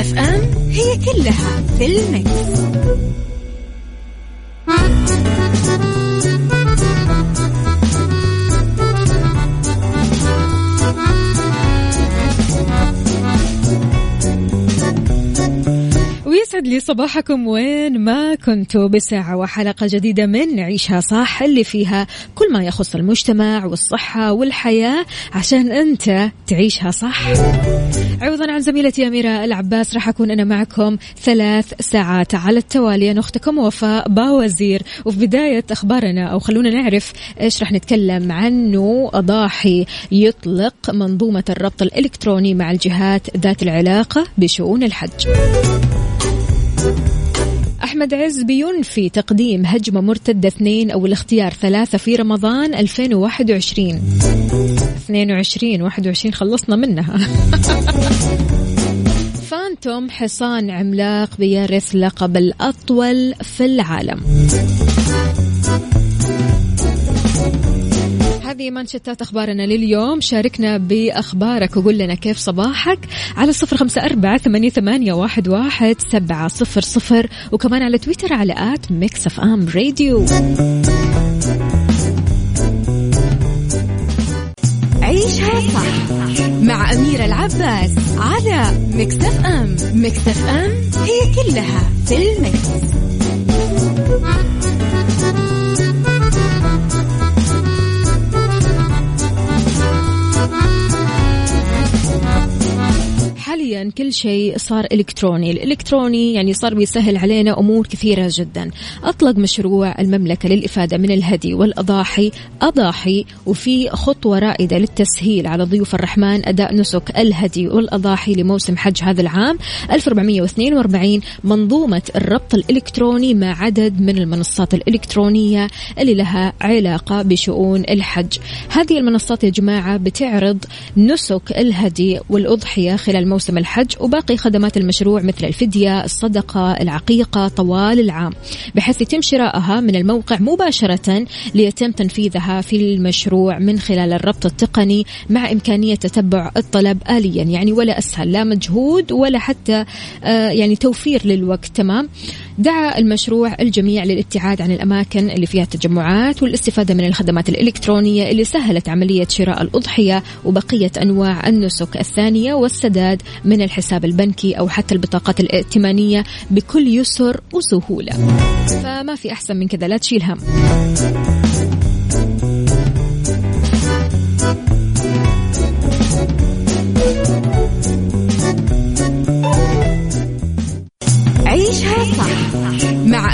مكتف أم هي كلها في المكس. يسعد لي صباحكم وين ما كنتوا بساعة وحلقة جديدة من عيشها صح اللي فيها كل ما يخص المجتمع والصحة والحياة عشان أنت تعيشها صح عوضا عن زميلتي أميرة العباس راح أكون أنا معكم ثلاث ساعات على التوالي. أنا أختكم وفاء باوزير. وفي بداية أخبارنا أو خلونا نعرف إيش راح نتكلم عنه أضاحي يطلق منظومة الربط الإلكتروني مع الجهات ذات العلاقة بشؤون الحج. أحمد عز بينفي تقديم هجمة مرتدة اثنين أو الاختيار ثلاثة في رمضان 2021 22 21 خلصنا منها. فانتوم حصان عملاق بيرث لقب الأطول في العالم. هذه منشطات أخبارنا لليوم. شاركنا بأخبارك وقول لنا كيف صباحك على صفر خمسة أربعة ثمانية واحد واحد سبعة صفر صفر وكمان على تويتر على at ميكس أف أم راديو. أم ميكس أف أم هي كلها في الميكس. كل شيء صار إلكتروني، الإلكتروني يعني صار بيسهل علينا أمور كثيرة جدا. أطلق مشروع المملكة للإفادة من الهدي والأضاحي أضاحي وفي خطوة رائدة للتسهيل على ضيوف الرحمن أداء نسك الهدي والأضاحي لموسم حج هذا العام 1442 منظومة الربط الإلكتروني مع عدد من المنصات الإلكترونية اللي لها علاقة بشؤون الحج. هذه المنصات يا جماعة بتعرض نسك الهدي والأضحية خلال موسم موسم الحج وباقي خدمات المشروع مثل الفدية الصدقة العقيقة طوال العام. بحيث يتم شراءها من الموقع مباشرة ليتم تنفيذها في المشروع من خلال الربط التقني مع إمكانية تتبع الطلب آليا. يعني ولا أسهل لا مجهود ولا حتى آه، يعني توفير للوقت. تمام؟ دعا المشروع الجميع للابتعاد عن الأماكن اللي فيها تجمعات والاستفادة من الخدمات الإلكترونية اللي سهلت عملية شراء الأضحية وبقية أنواع النسك الثانية والسداد من الحساب البنكي أو حتى البطاقات الائتمانية بكل يسر وسهولة. فما في أحسن من كذا لا تشيل هم.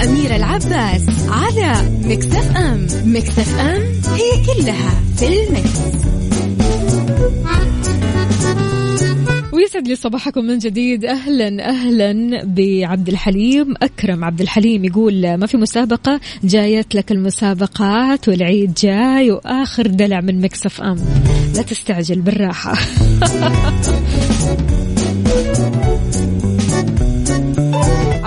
مع أميرة العباس على ميكس أف أم. ميكس أف أم هي كلها في الميكس. ويسعد لي صباحكم من جديد. أهلا أهلا بعبد الحليم. أكرم عبد الحليم يقول ما في مسابقة؟ جايتلك المسابقات والعيد جاي وآخر دلع من ميكس أف أم. لا تستعجل بالراحة.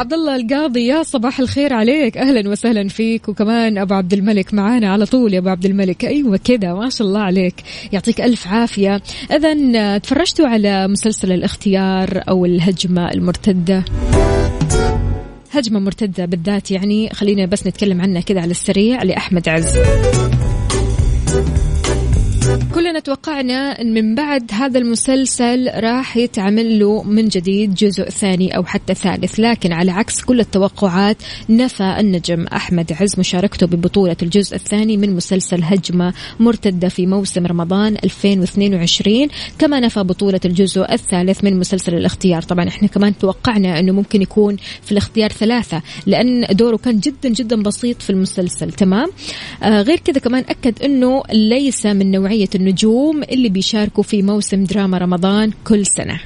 عبد الله القاضي يا صباح الخير عليك. أهلا وسهلا فيك. وكمان أبو عبد الملك معانا على طول. يا أبو عبد الملك أيوه كذا ما شاء الله عليك. يعطيك ألف عافية. اذا تفرجتوا على مسلسل الاختيار أو الهجمة المرتدة؟ هجمة مرتدة بالذات يعني. خلينا بس نتكلم عنها كذا على السريع لأحمد عز. كلنا توقعنا إن من بعد هذا المسلسل راح يتعمل له من جديد جزء ثاني أو حتى ثالث. لكن على عكس كل التوقعات نفى النجم أحمد عز مشاركته ببطولة الجزء الثاني من مسلسل هجمة مرتدة في موسم رمضان 2022 كما نفى بطولة الجزء الثالث من مسلسل الاختيار. طبعا إحنا كمان توقعنا إنه ممكن يكون في الاختيار ثلاثة لأن دوره كان جدا جدا بسيط في المسلسل. تمام؟ آه غير كذا كمان أكد إنه ليس من نوعية النجوم اللي بيشاركوا في موسم دراما رمضان كل سنة.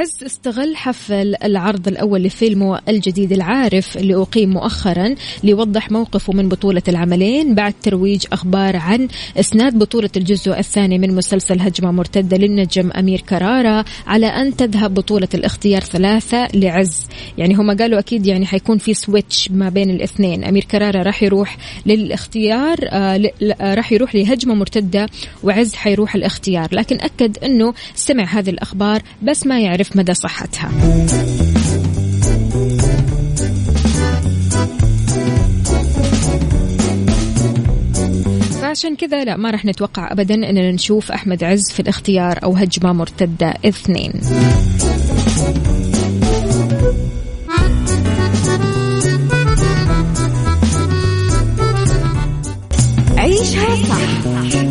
عز استغل حفل العرض الأول لفيلمه الجديد العارف اللي أقيم مؤخرا ليوضح موقفه من بطولة العملين بعد ترويج أخبار عن إسناد بطولة الجزء الثاني من مسلسل هجمة مرتدة للنجم أمير كرارة على أن تذهب بطولة الاختيار ثلاثة لعز. يعني هم قالوا أكيد يعني حيكون في switch ما بين الاثنين. أمير كرارة راح يروح للاختيار آه راح يروح لهجمة مرتدة وعز حيروح الاختيار. لكن أكد أنه سمع هذه الأخبار بس ما يعرف نعرف مدى صحتها؟ فعشان كذا لا ما راح نتوقع ابدا اننا نشوف أحمد عز في الاختيار أو هجمة مرتدة اثنين. عيشها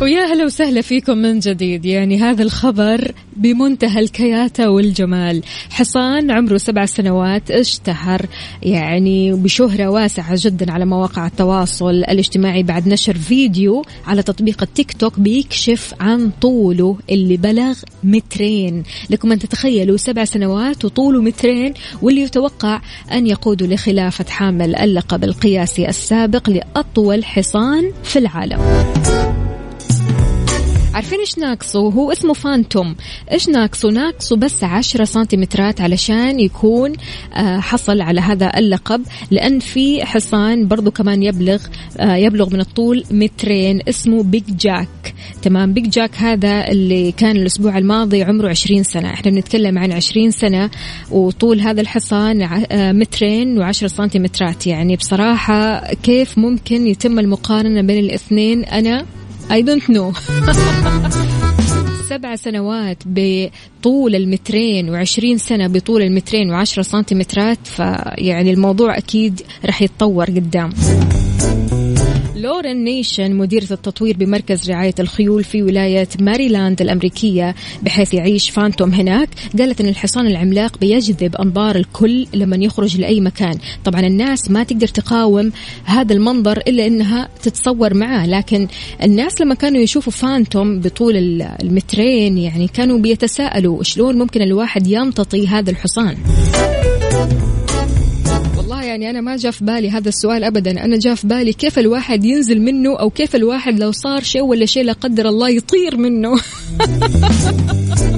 ويا هلا وسهلا فيكم من جديد. يعني هذا الخبر بمنتهى الكياتة والجمال. حصان عمره سبع سنوات اشتهر يعني بشهرة واسعة جدا على مواقع التواصل الاجتماعي بعد نشر فيديو على تطبيق التيك توك بيكشف عن طوله اللي بلغ مترين. لكم أن تتخيلوا سبع سنوات وطوله مترين واللي يتوقع أن يقود لخلافة حامل اللقب القياسي السابق لأطول حصان في العالم. عارفين إيش ناقصه؟ هو اسمه فانتوم. إيش ناقصه؟ ناقصه بس عشرة سنتيمترات علشان يكون آه، حصل على هذا اللقب لأن في حصان برضو كمان يبلغ آه، يبلغ من الطول مترين اسمه بيج جاك تمام؟ بيج جاك هذا اللي كان الأسبوع الماضي عمره 20 سنة. إحنا بنتكلم عن 20 سنة وطول هذا الحصان آه، مترين و10 سنتيمترات. يعني بصراحة كيف ممكن يتم المقارنة بين الاثنين؟ أنا I don't know سبع سنوات بطول المترين وعشرين سنة بطول المترين وعشرة سنتيمترات فيعني الموضوع أكيد رح يتطور قدام. لورين نيشن مديرة التطوير بمركز رعاية الخيول في ولاية ماريلاند الأمريكية بحيث يعيش فانتوم هناك. قالت أن الحصان العملاق بيجذب أنظار الكل لما يخرج لأي مكان. طبعا الناس ما تقدر تقاوم هذا المنظر إلا أنها تتصور معاه لكن الناس لما كانوا يشوفوا فانتوم بطول المترين يعني كانوا بيتساءلوا شلون ممكن الواحد يمتطي هذا الحصان. يعني أنا ما جاء في بالي هذا السؤال أبدا. أنا جاء في بالي كيف الواحد ينزل منه أو كيف الواحد لو صار شيء ولا شيء لا قدر الله يطير منه.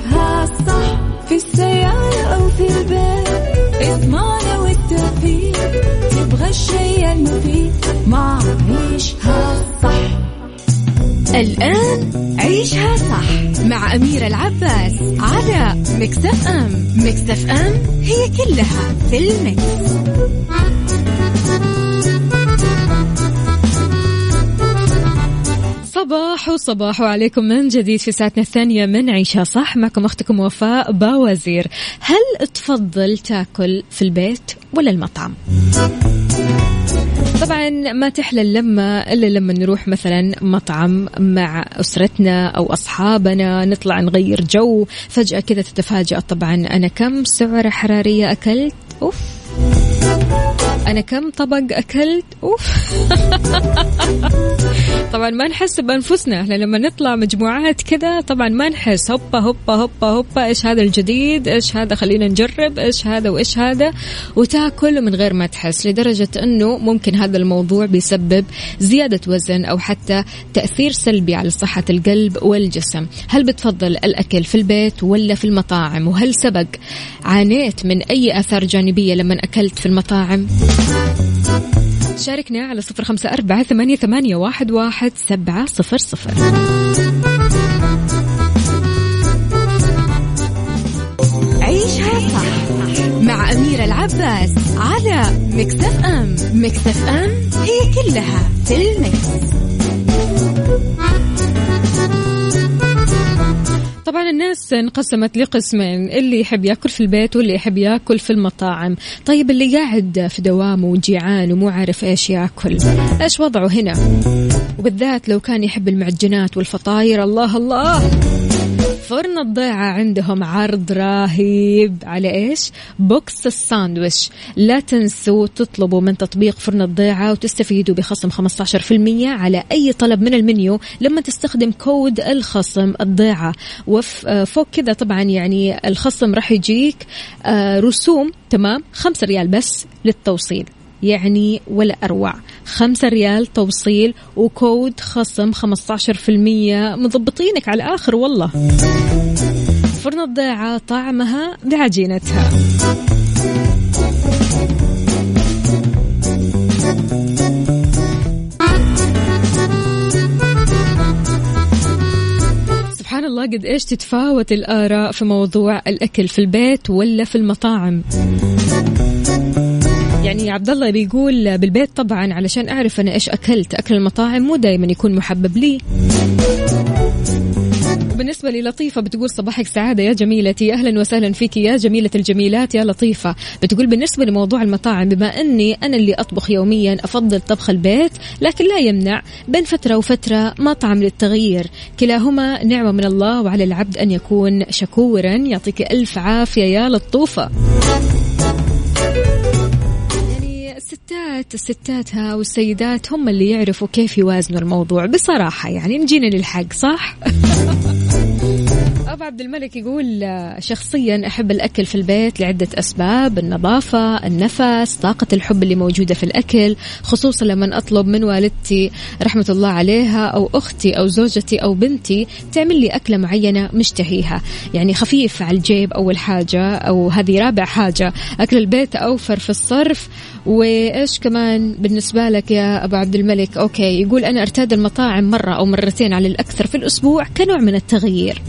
عيشها صح الآن عيشها صح مع أميرة العباس على مكتف أم مكتف أم هي كلها في المكس. صباح وصباح عليكم من جديد في ساعتنا الثانية من عيشها صح معكم أختكم وفاء باوزير هل تفضل تاكل في البيت ولا المطعم؟ طبعا ما تحلى اللمة إلا لما نروح مثلا مطعم مع أسرتنا أو أصحابنا نطلع نغير جو. فجأة كذا تتفاجأ طبعا أنا كم سعرة حرارية أكلت؟ أوف. أنا كم طبق أكلت؟ أوف. طبعا ما نحس بأنفسنا. إحنا لما نطلع مجموعات كذا طبعا ما نحس هوبا هوبا هوبا هوبا إيش هذا الجديد؟ إيش هذا؟ خلينا نجرب. إيش هذا وإيش هذا؟ وتاكل من غير ما تحس لدرجة أنه ممكن هذا الموضوع بيسبب زيادة وزن أو حتى تأثير سلبي على صحة القلب والجسم. هل بتفضل الأكل في البيت ولا في المطاعم؟ وهل سبق عانيت من أي آثار جانبية لما أكلت في المطاعم؟ شاركنا على صفر خمسة أربعة ثمانية, ثمانية واحد, واحد سبعة صفر صفر عيشها صح مع أميرة العباس على مكتف أم مكتف أم هي كلها في المكس. طبعا الناس انقسمت لقسمين اللي يحب ياكل في البيت واللي يحب ياكل في المطاعم. طيب اللي قاعد في دوامه وجيعان ومو عارف إيش ياكل إيش وضعه هنا؟ وبالذات لو كان يحب المعجنات والفطاير الله الله! فرن الضيعة عندهم عرض رهيب على إيش؟ box الساندويش. لا تنسوا تطلبوا من تطبيق فرن الضيعة وتستفيدوا بخصم 15% على أي طلب من المنيو لما تستخدم كود الخصم الضيعة. وفوق كذا طبعا يعني الخصم راح يجيك آه، رسوم تمام؟ 5 ريال بس للتوصيل يعني ولا أروع. خمسة ريال توصيل وكود خصم 15% مضبطينك على الآخر والله. فرن الضيعة طعمها بعجينتها سبحان الله قد إيش تتفاوت الآراء في موضوع الأكل في البيت ولا في المطاعم؟ يعني عبد الله بيقول بالبيت طبعا علشان أعرف أنا إيش أكلت. أكل المطاعم مو دائما يكون محبب لي. بالنسبة للطيفة بتقول صباحك سعادة يا جميلتي. أهلا وسهلا فيك يا جميلة الجميلات يا لطيفة. بتقول بالنسبة لموضوع المطاعم بما أني أنا اللي أطبخ يوميا أفضل طبخ البيت لكن لا يمنع بين فترة وفترة مطعم للتغيير. كلاهما نعمة من الله وعلى العبد أن يكون شكورا. يعطيك ألف عافية يا لطوفة. الستات الستات ها والسيدات هم اللي يعرفوا كيف يوازنوا الموضوع بصراحة يعني نجينا للحق صح؟ أبو عبد الملك يقول شخصيا أحب الأكل في البيت لعدة أسباب النظافة النفس طاقة الحب اللي موجودة في الأكل خصوصا لما أطلب من والدتي رحمة الله عليها أو أختي أو زوجتي أو بنتي تعمل لي أكلة معينة مشتهيها يعني خفيف على الجيب أول حاجة أو هذه رابع حاجة أكل البيت أوفر في الصرف وإيش كمان بالنسبة لك يا أبو عبد الملك؟ أوكي يقول أنا أرتاد المطاعم مرة أو مرتين على الأكثر في الأسبوع كنوع من التغيير.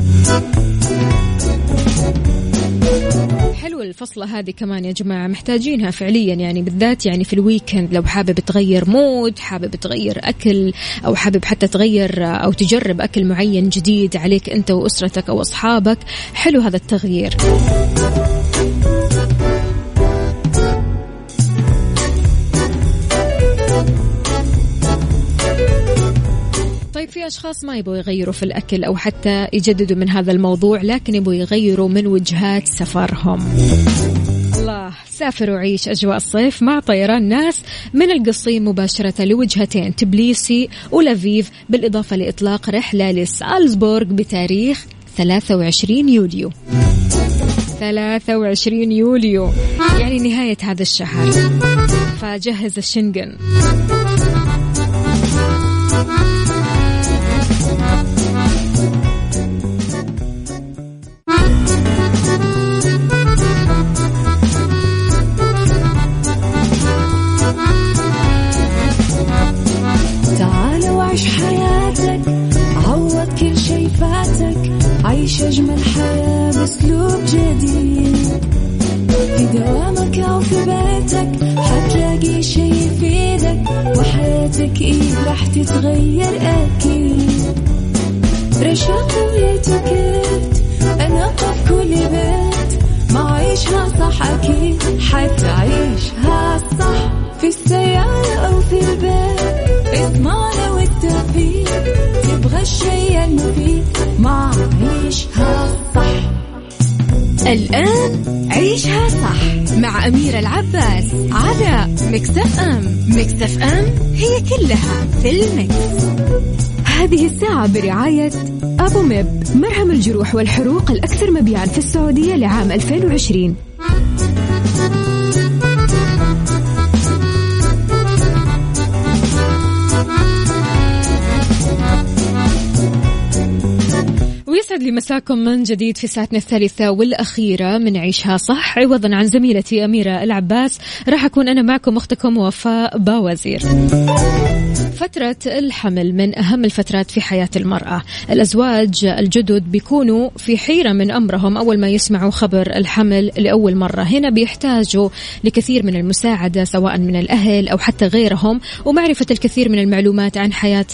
حلو الفصلة هذه كمان يا جماعة محتاجينها فعليا يعني بالذات يعني في ال weekend لو حابب تغير mood حابب تغير أكل أو حابب حتى تغير أو تجرب أكل معين جديد عليك أنت وأسرتك أو أصحابك حلو هذا التغيير. في أشخاص ما يبغوا يغيروا في الأكل أو حتى يجددوا من هذا الموضوع لكن يبغوا يغيروا من وجهات سفرهم. الله سافر وعيش أجواء الصيف مع طيران ناس من القصيم مباشرة لوجهتين تبليسي ولافيف بالإضافة لإطلاق رحلة لسالزبورغ بتاريخ 23 يوليو. 23 يوليو يعني نهاية هذا الشهر. فجهز الشنغن. حتلاقي شي يفيدك وحياتك إيه راح تتغير أكيد. رشاق ويتوكيت أنا في كل بيت. ما عيشها صح أكيد حتعيشها صح. في السيارة أو في البيت إضمعنا والتوفيق. تبغى الشيء المفيد ما عيشها صح. الآن عيشها صح مع أميرة العباس على مكتف أم. مكتف أم هي كلها في المكس. هذه الساعة برعاية أبو ميب. مرهم الجروح والحروق الأكثر مبيعا في السعودية لعام 2020 ويسعد لي مساكم من جديد في ساعتنا الثالثة والأخيرة. من عيشها صح. عوضا عن زميلتي أميرة العباس. راح أكون أنا معكم أختكم وفاء باوزير. فترة الحمل من أهم الفترات في حياة المرأة. الأزواج الجدد بيكونوا في حيرة من أمرهم أول ما يسمعوا خبر الحمل لأول مرة. هنا بيحتاجوا لكثير من المساعدة سواء من الأهل أو حتى غيرهم ومعرفة الكثير من المعلومات عن حياة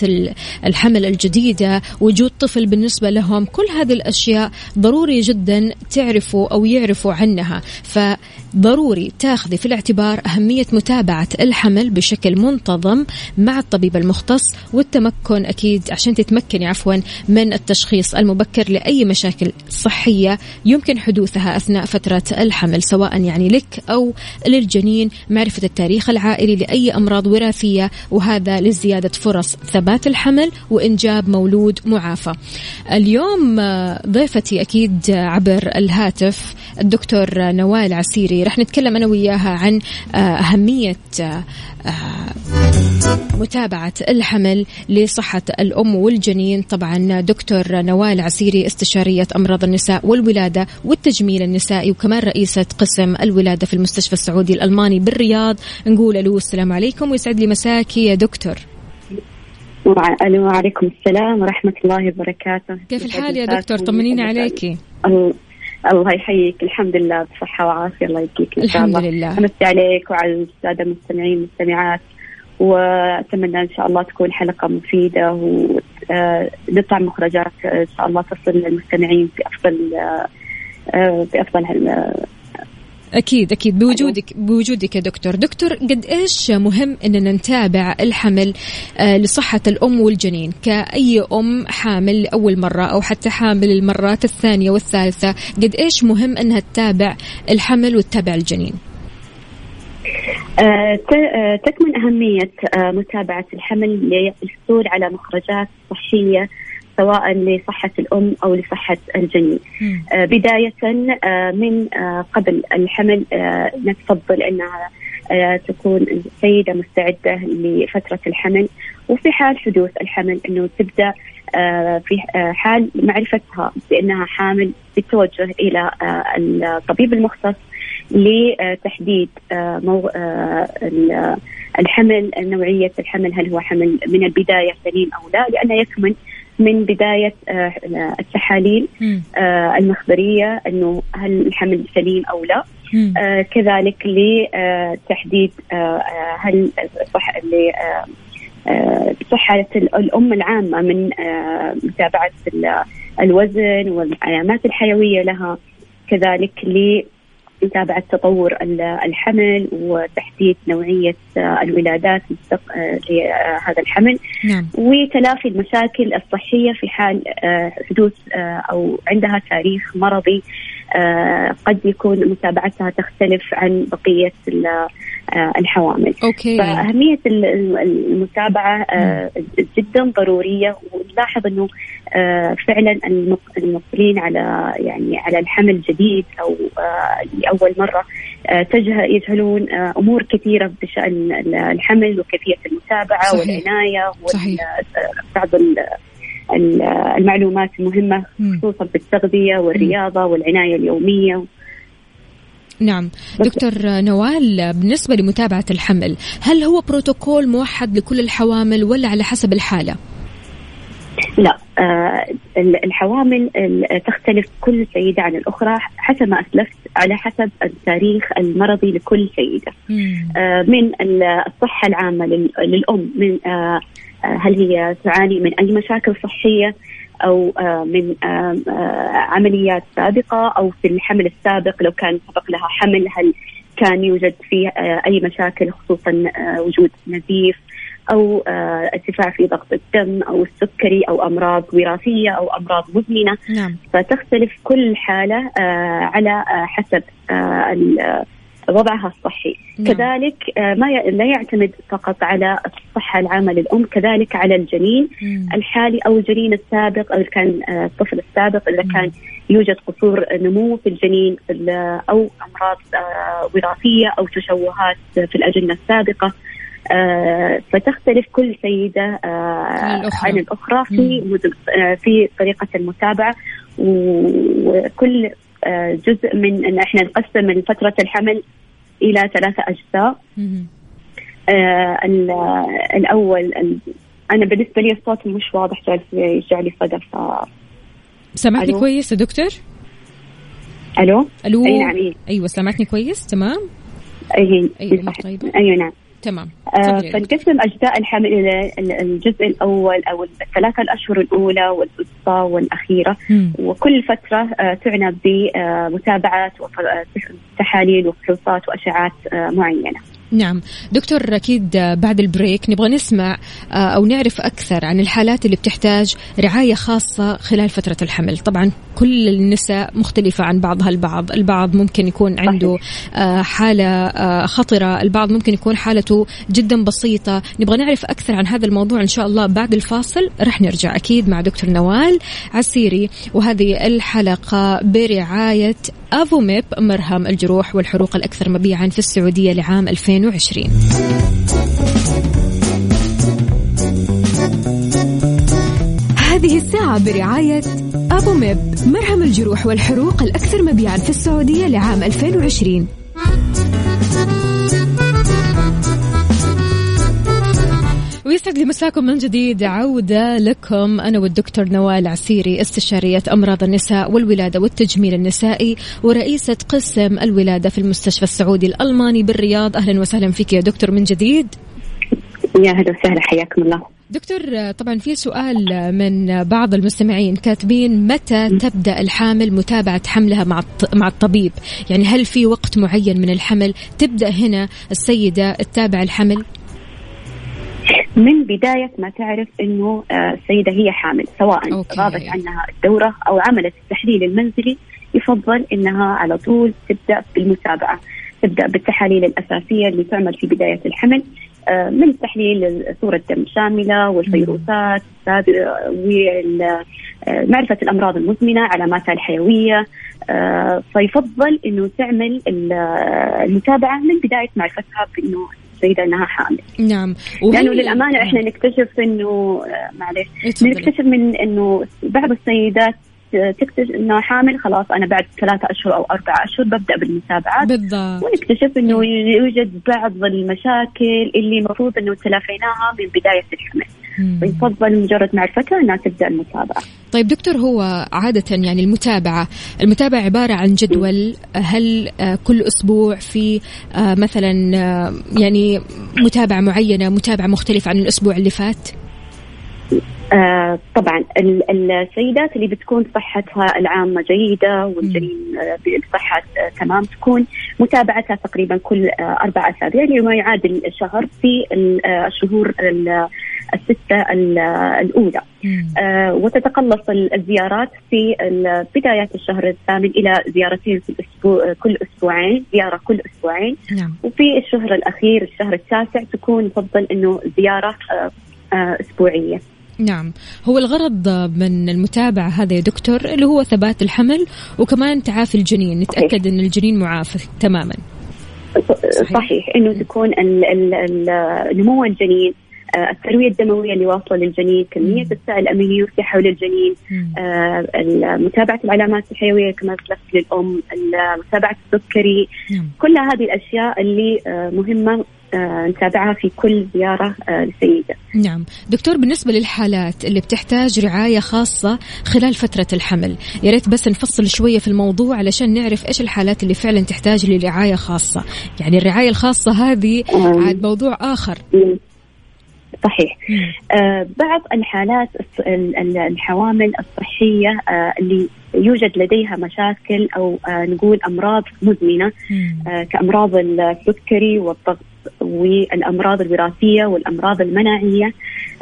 الحمل الجديدة وجود طفل بالنسبة لهم. كل هذه الأشياء ضروري جدا تعرفوا أو يعرفوا عنها. فضروري تاخذي في الاعتبار أهمية متابعة الحمل بشكل منتظم مع الطبيب المختص والتمكن أكيد عشان تتمكني عفوا من التشخيص المبكر لأي مشاكل صحية يمكن حدوثها أثناء فترة الحمل سواء يعني لك أو للجنين معرفة التاريخ العائلي لأي أمراض وراثية وهذا لزيادة فرص ثبات الحمل وإنجاب مولود معافى. اليوم ضيفتي أكيد عبر الهاتف الدكتور نوال عسيري. رح نتكلم أنا وياها عن أهمية متابعة الحمل لصحة الأم والجنين. طبعا دكتور نوال عسيري استشارية أمراض النساء والولادة والتجميل النسائي وكمان رئيسة قسم الولادة في المستشفى السعودي الألماني بالرياض. نقول ألو السلام عليكم ويسعد لي مساكي يا دكتور. وعليكم السلام ورحمة الله وبركاته. كيف الحال يا دكتور؟ طمنينا عليكي الله يحييك. الحمد لله بصحة وعافية. الله يبقيك إن شاء الحمد الله لله. أمسي عليك وعلى السادة المستمعين والمستمعات. وأتمنى إن شاء الله تكون حلقة مفيدة ونطلع مخرجات إن شاء الله تصل للمستمعين بأفضل بأفضل أكيد أكيد. بوجودك بوجودك يا دكتور. دكتور قد إيش مهم أننا نتابع الحمل لصحة الأم والجنين؟ كأي أم حامل لأول مرة أو حتى حامل المرات الثانية والثالثة قد إيش مهم أنها تتابع الحمل وتتابع الجنين؟ تكمن أهمية متابعة الحمل للحصول على مخرجات صحية سواء لصحة الأم أو لصحة الجنين آه بداية آه من آه قبل الحمل آه نتفضل أنها آه تكون السيدة مستعدة لفترة الحمل. وفي حال حدوث الحمل أنه تبدأ آه في آه حال معرفتها بأنها حامل بالتوجه إلى آه الطبيب المختص لتحديد آه مو آه الحمل نوعية الحمل هل هو حمل من البداية سليم أو لا؟ لأنه يكمن من بداية التحاليل المخبرية أنه هل الحمل سليم أو لا. آه كذلك لتحديد آه هل صح صحة الأم العامة من متابعة الوزن والعلامات الحيوية لها. كذلك متابعة تطور الحمل وتحديد نوعية الولادات لهذا الحمل نعم. وتلافي المشاكل الصحية في حال حدوث أو عندها تاريخ مرضي قد يكون متابعتها تختلف عن بقية الحوامل أوكي. فأهمية المتابعة جدا ضرورية ونلاحظ أنه فعلا المقبلين على يعني على الحمل جديد أو لأول مرة يجهلون أمور كثيرة بشأن الحمل وكيفية المتابعة صحيح. والعناية. وبعض المعلومات المهمة خصوصا بالتغذية والرياضة والعناية اليومية نعم. دكتور نوال بالنسبة لمتابعة الحمل هل هو بروتوكول موحد لكل الحوامل ولا على حسب الحالة؟ لا آه الحوامل تختلف كل سيدة عن الأخرى حسب ما أسلفت على حسب التاريخ المرضي لكل سيدة. آه من الصحة العامة للأم من آه هل هي تعاني من أي مشاكل صحية أو من عمليات سابقة أو في الحمل السابق لو كان سبق لها حمل هل كان يوجد فيه أي مشاكل خصوصا وجود نزيف أو ارتفاع في ضغط الدم أو السكري أو أمراض وراثية أو أمراض مزمنة نعم. فتختلف كل حالة على حسب وضعها الصحي نعم. كذلك آه، ما لا يعتمد فقط على الصحة العامة للأم كذلك على الجنين مم. الحالي أو الجنين السابق أو كان آه، الطفل السابق إذا كان يوجد قصور نمو في الجنين أو أمراض آه، وراثية أو تشوهات في الأجنة السابقة فتختلف كل سيدة عن الأخرى في في طريقة المتابعة وكل جزء من إن إحنا نقسم فترة الحمل إلى ثلاثة أجزاء. آه الأول أنا بالنسبة لي الصوت مش واضح جالس يرجع لي صدى ف سمعتني كويس يا دكتور؟ ألو؟ ألو؟ أي نعم إيه. أيوه سمعتني كويس تمام؟ أي أيوه طيبة. أيوه نعم. تمام آه فنقسم أجزاء الحمل إلى الجزء الأول أو الثلاثة الأشهر الأولى والوسطى والأخيرة مم. وكل فترة آه تعنى بمتابعه تحاليل وفحوصات وأشعات آه معينة. نعم. دكتور أكيد بعد البريك نبغى نسمع آه، أو نعرف أكثر عن الحالات اللي بتحتاج رعاية خاصة خلال فترة الحمل. طبعا كل النساء مختلفة عن بعضها البعض. البعض ممكن يكون عنده آه، حالة آه، خطرة. البعض ممكن يكون حالته جدا بسيطة. نبغى نعرف أكثر عن هذا الموضوع إن شاء الله بعد الفاصل. رح نرجع أكيد مع دكتور نوال عسيري. وهذه الحلقة برعاية أفوميب مرهم الجروح والحروق الأكثر مبيعا في السعودية لعام 2020 هذه الساعة برعاية أبو ميب مرهم الجروح والحروق الأكثر مبيعا في السعودية لعام 2020 ويسعد لي مساكم من جديد. عودة لكم. أنا والدكتور نوال عسيري استشارية أمراض النساء والولادة والتجميل النسائي ورئيسة قسم الولادة في المستشفى السعودي الألماني بالرياض. أهلا وسهلا فيك يا دكتور من جديد. يا هلا وسهلا حياكم الله. دكتور طبعا في سؤال من بعض المستمعين كاتبين متى تبدأ الحامل؟ متابعة حملها مع مع الطبيب؟ يعني هل في وقت معين من الحمل تبدأ هنا؟ السيدة تتابع الحمل؟ من بداية ما تعرف أنه آه، السيدة هي حامل سواء غابت عنها الدورة أو عملت التحليل المنزلي يفضل أنها على طول تبدأ بالمتابعة تبدأ بالتحاليل الأساسية اللي تعمل في بداية الحمل آه، من تحليل صورة دم شاملة والفيروسات ومعرفة آه، الأمراض المزمنة علاماتها الحيوية فيفضل أنه تعمل المتابعة من بداية معرفتها بأنه السيدة إنها حامل. نعم. لأنه للأمانة إحنا نكتشف إنه معلش نكتشف من إنه بعض السيدات تكتشف إنه حامل خلاص أنا بعد ثلاثة أشهر أو أربعة أشهر ببدأ بالمتابعات بالضبط. ونكتشف إنه يوجد بعض المشاكل اللي المفروض إنه تلافيناها من بداية الحمل. فيفضل مجرد معرفتها إنها تبدأ المتابعة. طيب دكتور هو عادة يعني المتابعة، المتابعة عبارة عن جدول هل آه، كل أسبوع في آه، مثلا آه، يعني متابعة معينة، متابعة مختلفة عن الأسبوع اللي فات؟ آه طبعا السيدات اللي بتكون صحتها العامة جيدة والجنين آه بصحة آه تمام تكون متابعتها تقريبا كل آه أربع أسابيع لما يعادل شهر في الشهور الستة الأولى. آه وتتقلص الزيارات في بداية الشهر الثامن إلى زيارتين في الأسبوع كل أسبوعين زيارة كل أسبوعين. نعم. وفي الشهر الأخير الشهر التاسع تكون يفضل أنه زيارة آه أسبوعية. نعم. هو الغرض من المتابعة هذا يا دكتور اللي هو ثبات الحمل وكمان تعافي الجنين. نتأكد أن الجنين معافى تماما. صحيح, صحيح. إنه تكون نمو الجنين آه، التروية الدموية اللي واصلة للجنين كمية السائل الأمينيوسي حول الجنين آه، متابعة العلامات الحيوية كما ذكرت للأم متابعة السكري نعم. كل هذه الأشياء اللي آه، مهمة نتابعها في كل زيارة للسيدة. نعم. دكتور بالنسبة للحالات اللي بتحتاج رعاية خاصة خلال فترة الحمل يا ريت بس نفصل شوية في الموضوع علشان نعرف إيش الحالات اللي فعلا تحتاج لرعاية خاصة. يعني الرعاية الخاصة هذه عاد موضوع آخر. صحيح. آه بعض الحالات الحوامل الصحية آه اللي يوجد لديها مشاكل أو آه نقول أمراض مزمنة آه كأمراض السكري والضغط. والأمراض الوراثية والأمراض المناعية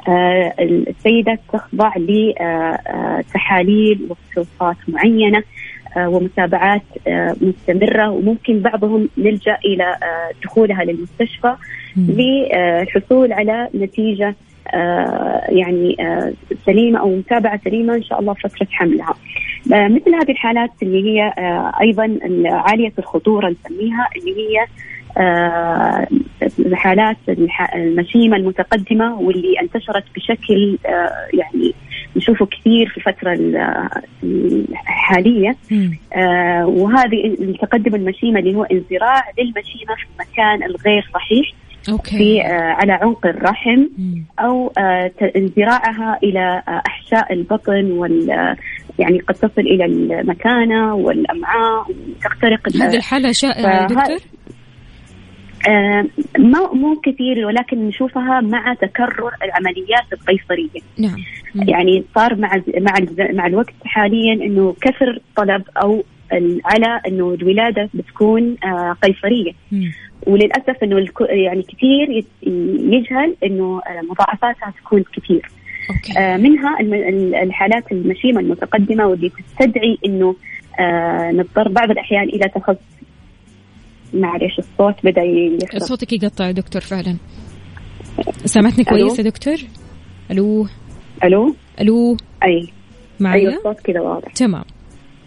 آه السيدة تخضع لتحاليل وفحوصات معينة آه، ومتابعات آه، مستمرة وممكن بعضهم نلجأ إلى آه، دخولها للمستشفى للحصول على نتيجة يعني سليمة أو متابعة سليمة إن شاء الله فترة حملها. مثل هذه الحالات اللي هي أيضا عالية الخطورة نسميها اللي هي حالات المشيمة المتقدمة واللي انتشرت بشكل يعني نشوفه كثير في الفترة الحالية آه وهذه التقدم المشيمة اللي هو انزراع للمشيمة في المكان الغير صحيح أوكي. في آه على عنق الرحم. أو آه انزراعها إلى آه أحشاء البطن وال يعني قد تصل إلى المثانه والأمعاء وتخترق هذه الحالة شائعة دكتور؟ آه ما مو كثير ولكن نشوفها مع تكرر العمليات القيصرية. نعم. يعني صار مع مع مع الوقت حاليا إنه كثر طلب أو على إنه الولادة بتكون آه قيصرية. مم. وللأسف إنه يعني كثير يجهل إنه مضاعفاتها تكون كثير. أوكي. آه منها الحالات المشيمة المتقدمة واللي تستدعي إنه آه نضطر بعض الأحيان إلى تخصص معلش الصوت بدأ يخرب. صوتك يقطع يا دكتور فعلا. سامعتني كويس يا دكتور؟ ألو؟ ألو؟ ألو؟ أي. معي أيوه الصوت كذا واضح. تمام.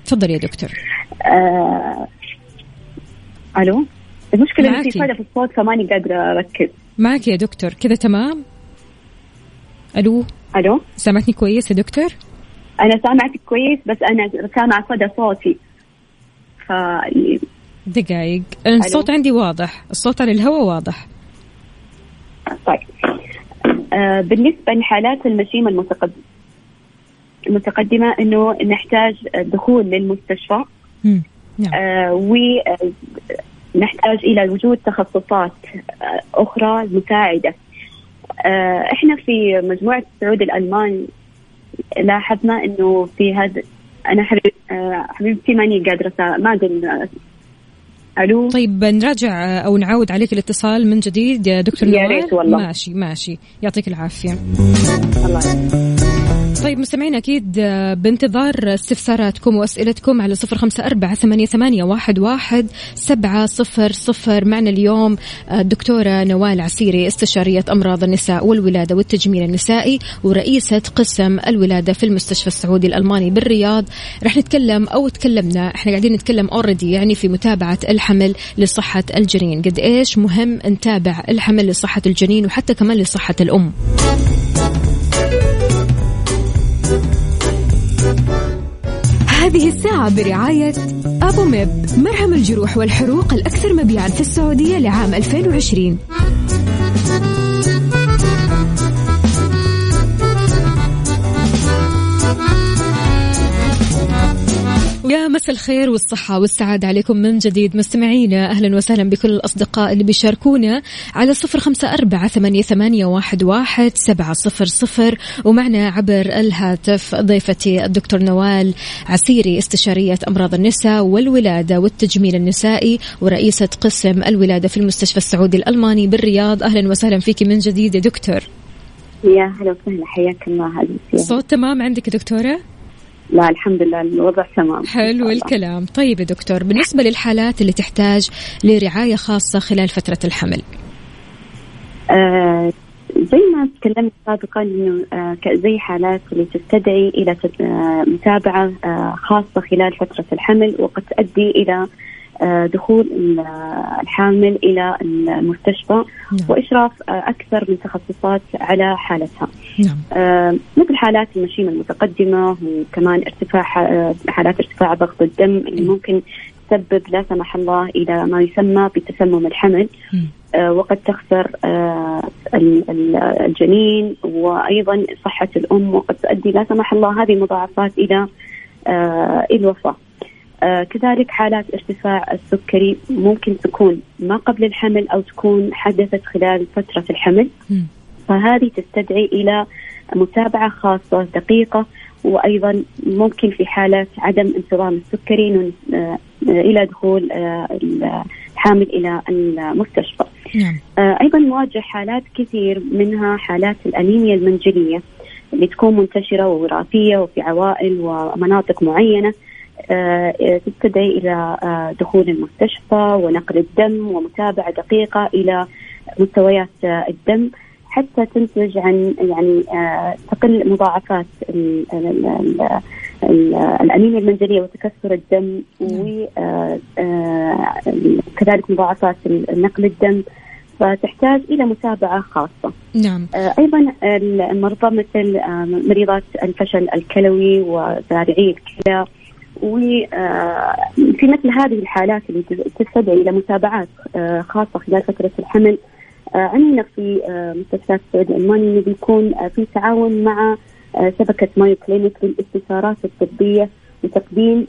تفضل يا دكتور. آه... ألو؟ المشكلة إنه في في الصوت فماني قادرة أركز. معك يا دكتور. كذا تمام؟ ألو؟ ألو؟ سامعتني كويس يا دكتور؟ أنا سامعتك كويس بس أنا سامع صدى صوتي. ف دقائق الصوت عندي واضح. الصوت على الهواء واضح. طيب. آه بالنسبة لحالات المشيمة المتقدمة المتقدمة إنه نحتاج دخول للمستشفى. نعم. آه ونحتاج إلى وجود تخصصات آه أخرى مساعدة. آه إحنا في مجموعة السعود الالماني لاحظنا إنه في هذا حبيب آه حبيبتي ماني قادرة ما قلنا ألو؟ طيب نراجع أو نعاود عليك الاتصال من جديد يا دكتور يا ريت والله. ماشي ماشي. يعطيك العافية. الله طيب مستمعين أكيد آه، بانتظار استفساراتكم وأسئلتكم على صفر خمسة أربعة ثمانية, واحد, واحد سبعة صفر صفر. معنا اليوم آه، الدكتورة نوال عسيري استشارية أمراض النساء والولادة والتجميل النسائي ورئيسة قسم الولادة في المستشفى السعودي الألماني بالرياض. رح نتكلم أو تكلمنا إحنا قاعدين نتكلم اوريدي يعني في متابعة الحمل لصحة الجنين. قد إيش مهم نتابع الحمل لصحة الجنين وحتى كمان لصحة الأم؟ هذه الساعة برعاية أبو ميب. مرهم الجروح والحروق الأكثر مبيعا في السعودية لعام 2020 مساء الخير والصحة والسعادة عليكم من جديد. مستمعينا أهلا وسهلا بكل الأصدقاء اللي بيشاركونا على صفر خمسة أربعة ثمانية, ثمانية واحد, واحد سبعة صفر صفر. ومعنا عبر الهاتف ضيفتي الدكتور نوال عسيري استشارية أمراض النساء والولادة والتجميل النسائي ورئيسة قسم الولادة في المستشفى السعودي الألماني بالرياض. أهلا وسهلا فيك من جديد يا دكتور. يا هلا وسهلا حياك الله. صوت تمام عندك دكتورة؟ لا الحمد لله الوضع تمام. حلو الكلام. طيب يا دكتور بالنسبة للحالات اللي تحتاج لرعاية خاصة خلال فترة الحمل؟ آه زي ما تكلمت سابقا إنه آه زي حالات اللي تستدعي إلى آه متابعة آه خاصة خلال فترة الحمل وقد تؤدي إلى دخول الحامل إلى المستشفى نعم. وإشراف آه، أكثر من تخصصات على حالتها. نعم. آه، مثل حالات المشيمه المتقدمة وكمان ارتفاع حالات ارتفاع ضغط الدم اللي نعم. ممكن تسبب لا سمح الله إلى ما يسمى بتسمم الحمل. وقد تخسر الجنين وأيضا صحة الأم وقد تؤدي لا سمح الله هذه المضاعفات إلى الوفاه. آه كذلك حالات ارتفاع السكري ممكن تكون ما قبل الحمل أو تكون حدثت خلال فترة الحمل. فهذه تستدعي إلى متابعة خاصة دقيقة وأيضا ممكن في حالة عدم انتظام السكري آه، إلى دخول الحامل إلى المستشفى. نعم. أيضا نواجه حالات كثير منها حالات الأنيميا المنجلية اللي تكون منتشرة ووراثية وفي عوائل ومناطق معينة. آه، تستدعي إلى آه، دخول المستشفى ونقل الدم ومتابعة دقيقة إلى مستويات آه، الدم حتى تنتج عن يعني تقل مضاعفات الأنيميا المنزلية وتكسر الدم وكذلك مضاعفات نقل الدم فتحتاج إلى متابعة خاصة. نعم. أيضا المرضى مثل مريضات الفشل الكلوي وزارعي الكلى وفي آه، مثل هذه الحالات اللي تستدعي إلى متابعات آه، خاصة خلال فترة الحمل آه، عندنا في مستشفى السعودي الألماني بيكون في تعاون مع شبكة مايو كلينيك للاستشارات الطبية لتقديم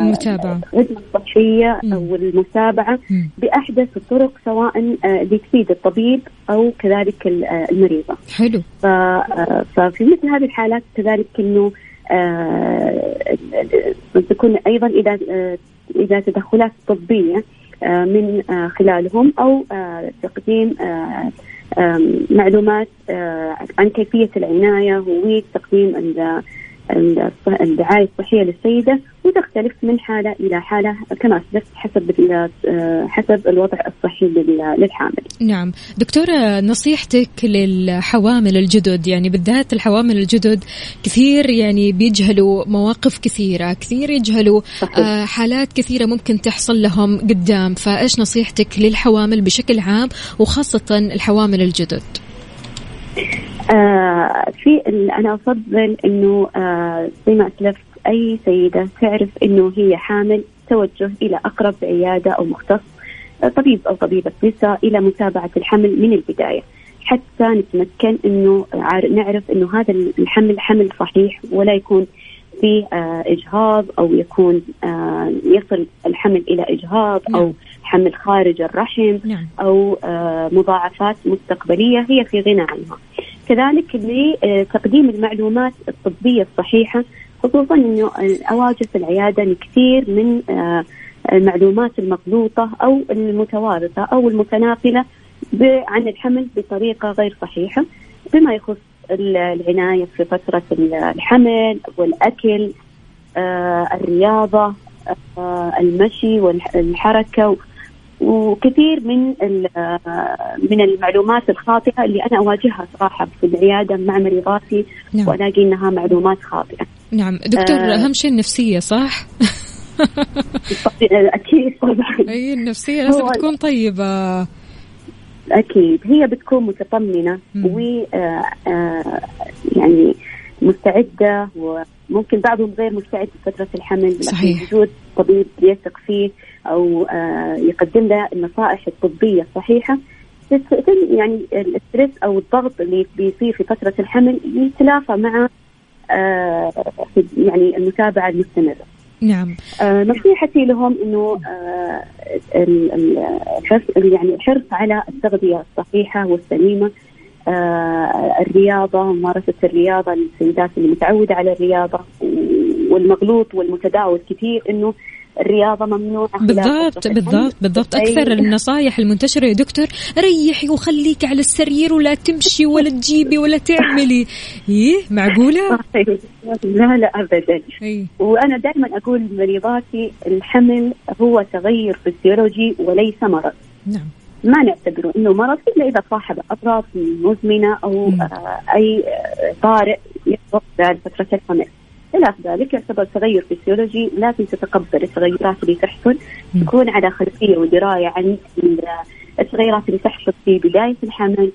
المتابعة الخدمة الصحية أو المتابعة بأحدث الطرق سواء لتفيد الطبيب أو كذلك المريضة. حلو. ففي مثل هذه الحالات كذلك إنه تكون أيضا إذا آه، إذا تدخلات طبية آه، من خلالهم أو تقديم معلومات عن كيفية العناية وتقديم الدعايه الصحيه للسيدة وتختلف من حالة إلى حالة كما أسلفت حسب حسب الوضع الصحي للحامل. نعم، دكتورة نصيحتك للحوامل الجدد يعني بالذات الحوامل الجدد كثير يعني بيجهلوا مواقف كثيرة، كثير يجهلوا صحيح. آه، حالات كثيرة ممكن تحصل لهم قدام، فإيش نصيحتك للحوامل بشكل عام وخاصة الحوامل الجدد؟ آه في أنا أفضل إنه آه زي ما أسلفت أي سيدة تعرف إنه هي حامل توجه إلى أقرب عيادة أو مختص آه، طبيب أو طبيبة نساء إلى متابعة الحمل من البداية حتى نتمكن إنه نعرف إنه هذا الحمل حمل صحيح ولا يكون في إجهاض أو يكون يصل الحمل إلى إجهاض نعم. أو حمل خارج الرحم نعم. أو مضاعفات مستقبلية هي في غنى عنها. كذلك لتقديم المعلومات الطبية الصحيحة خصوصا إنه في العيادة كثير من آه، المعلومات المغلوطة أو المتوارثة أو المتناقله عن الحمل بطريقة غير صحيحة بما يخص العناية في فترة الحمل والأكل آه، الرياضة آه، المشي والحركه وكثير من من المعلومات الخاطئة اللي أنا أواجهها صراحة في العيادة مع مريضاتي نعم. والاقي إنها معلومات خاطئة. نعم دكتور آه أهم شيء النفسية صح؟ أكيد طبعا أي النفسية لازم تكون طيبة أكيد هي بتكون متطمنة و آه آه يعني مستعدة وممكن بعضهم غير مستعد في فتره الحمل صحيح وجود طبيب يثق فيه أو آه، يقدم له النصائح الطبية الصحيحة يعني الاسترس أو الضغط اللي بيصير في فترة الحمل يتلافى مع آه، يعني المتابعة المستمرة. نعم. آه نصيحتي لهم إنه الحرص يعني الحرص على التغذية الصحيحة والسليمة الرياضة ممارسة الرياضة للسيدات اللي متعودة على الرياضة والمغلوط والمتداول كثير إنه الرياضة ممنوعة بالضبط بالضبط. بالضبط. أكثر النصائح المنتشرة يا دكتور ريحي وخليك على السرير ولا تمشي ولا تجيبي ولا تعملي. إيه معقولة؟ لا لا أبدا. وأنا دائما أقول لمريضاتي الحمل هو تغير فسيولوجي وليس مرض. نعم. ما نعتبره إنه مرض إلا إذا صاحب اضرار مزمنة أو آه أي طارئ يحصل خلال فترة الحمل. خلاف ذلك يعتبر تغير فسيولوجي لازم تتقبل التغيرات اللي تحصل تكون على خلفية ودراية عن التغيرات اللي تحصل في بداية الحمل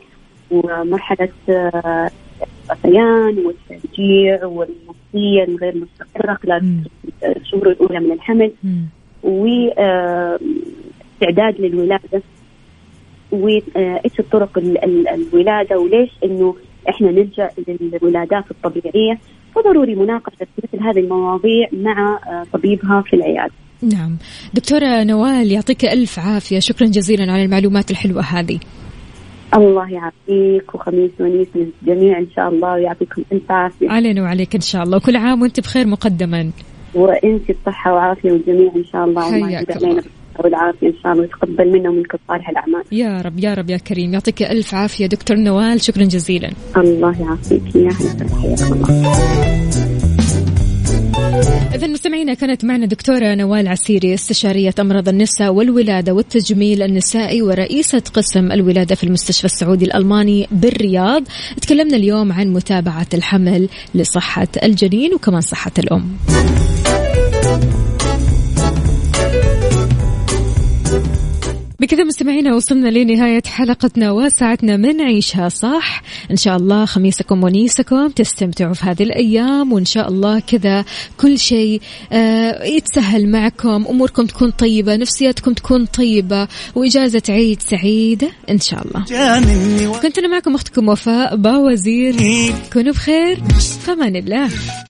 ومرحلة الغثيان والتشجيع والنفسيه الغير مستقرة خلال الشهور الأولى من الحمل. واستعداد للولادة. وايش الطرق الولادة وليش إنه إحنا نلجأ للولادات الطبيعية؟ فضروري مناقشة مثل هذه المواضيع مع آه، طبيبها في العيادة. نعم. دكتورة نوال يعطيك ألف عافية. شكرا جزيلا على المعلومات الحلوة هذه. الله يعافيك وخميس ونيس للجميع إن شاء الله ويعطيكم ألف عافية. علينا وعليك إن شاء الله. وكل عام وأنت بخير مقدما. وإنت بصحة وعافية والجميع إن شاء الله. حياك الله. والعافيه إن شاء الله ويتقبل منا ومنكم صالح الأعمال. يا رب يا رب يا كريم يعطيك الف عافية. دكتور نوال شكرا جزيلا. الله يعافيك يا أهلا حياكم الله إذا مستمعينا كانت معنا دكتورة نوال عسيري استشارية أمراض النساء والولادة والتجميل النسائي ورئيسة قسم الولادة في المستشفى السعودي الألماني بالرياض. تكلمنا اليوم عن متابعة الحمل لصحة الجنين وكمان صحة الأم. بكذا مستمعينا وصلنا لنهاية حلقتنا وساعتنا من عيشها صح. إن شاء الله خميسكم ونيسكم تستمتعوا في هذه الأيام وإن شاء الله كذا كل شيء آه يتسهل معكم أموركم تكون طيبة نفسياتكم تكون طيبة وإجازة عيد سعيدة إن شاء الله. كنت أنا معكم أختكم وفاء باوزير. كونوا بخير. فمان الله.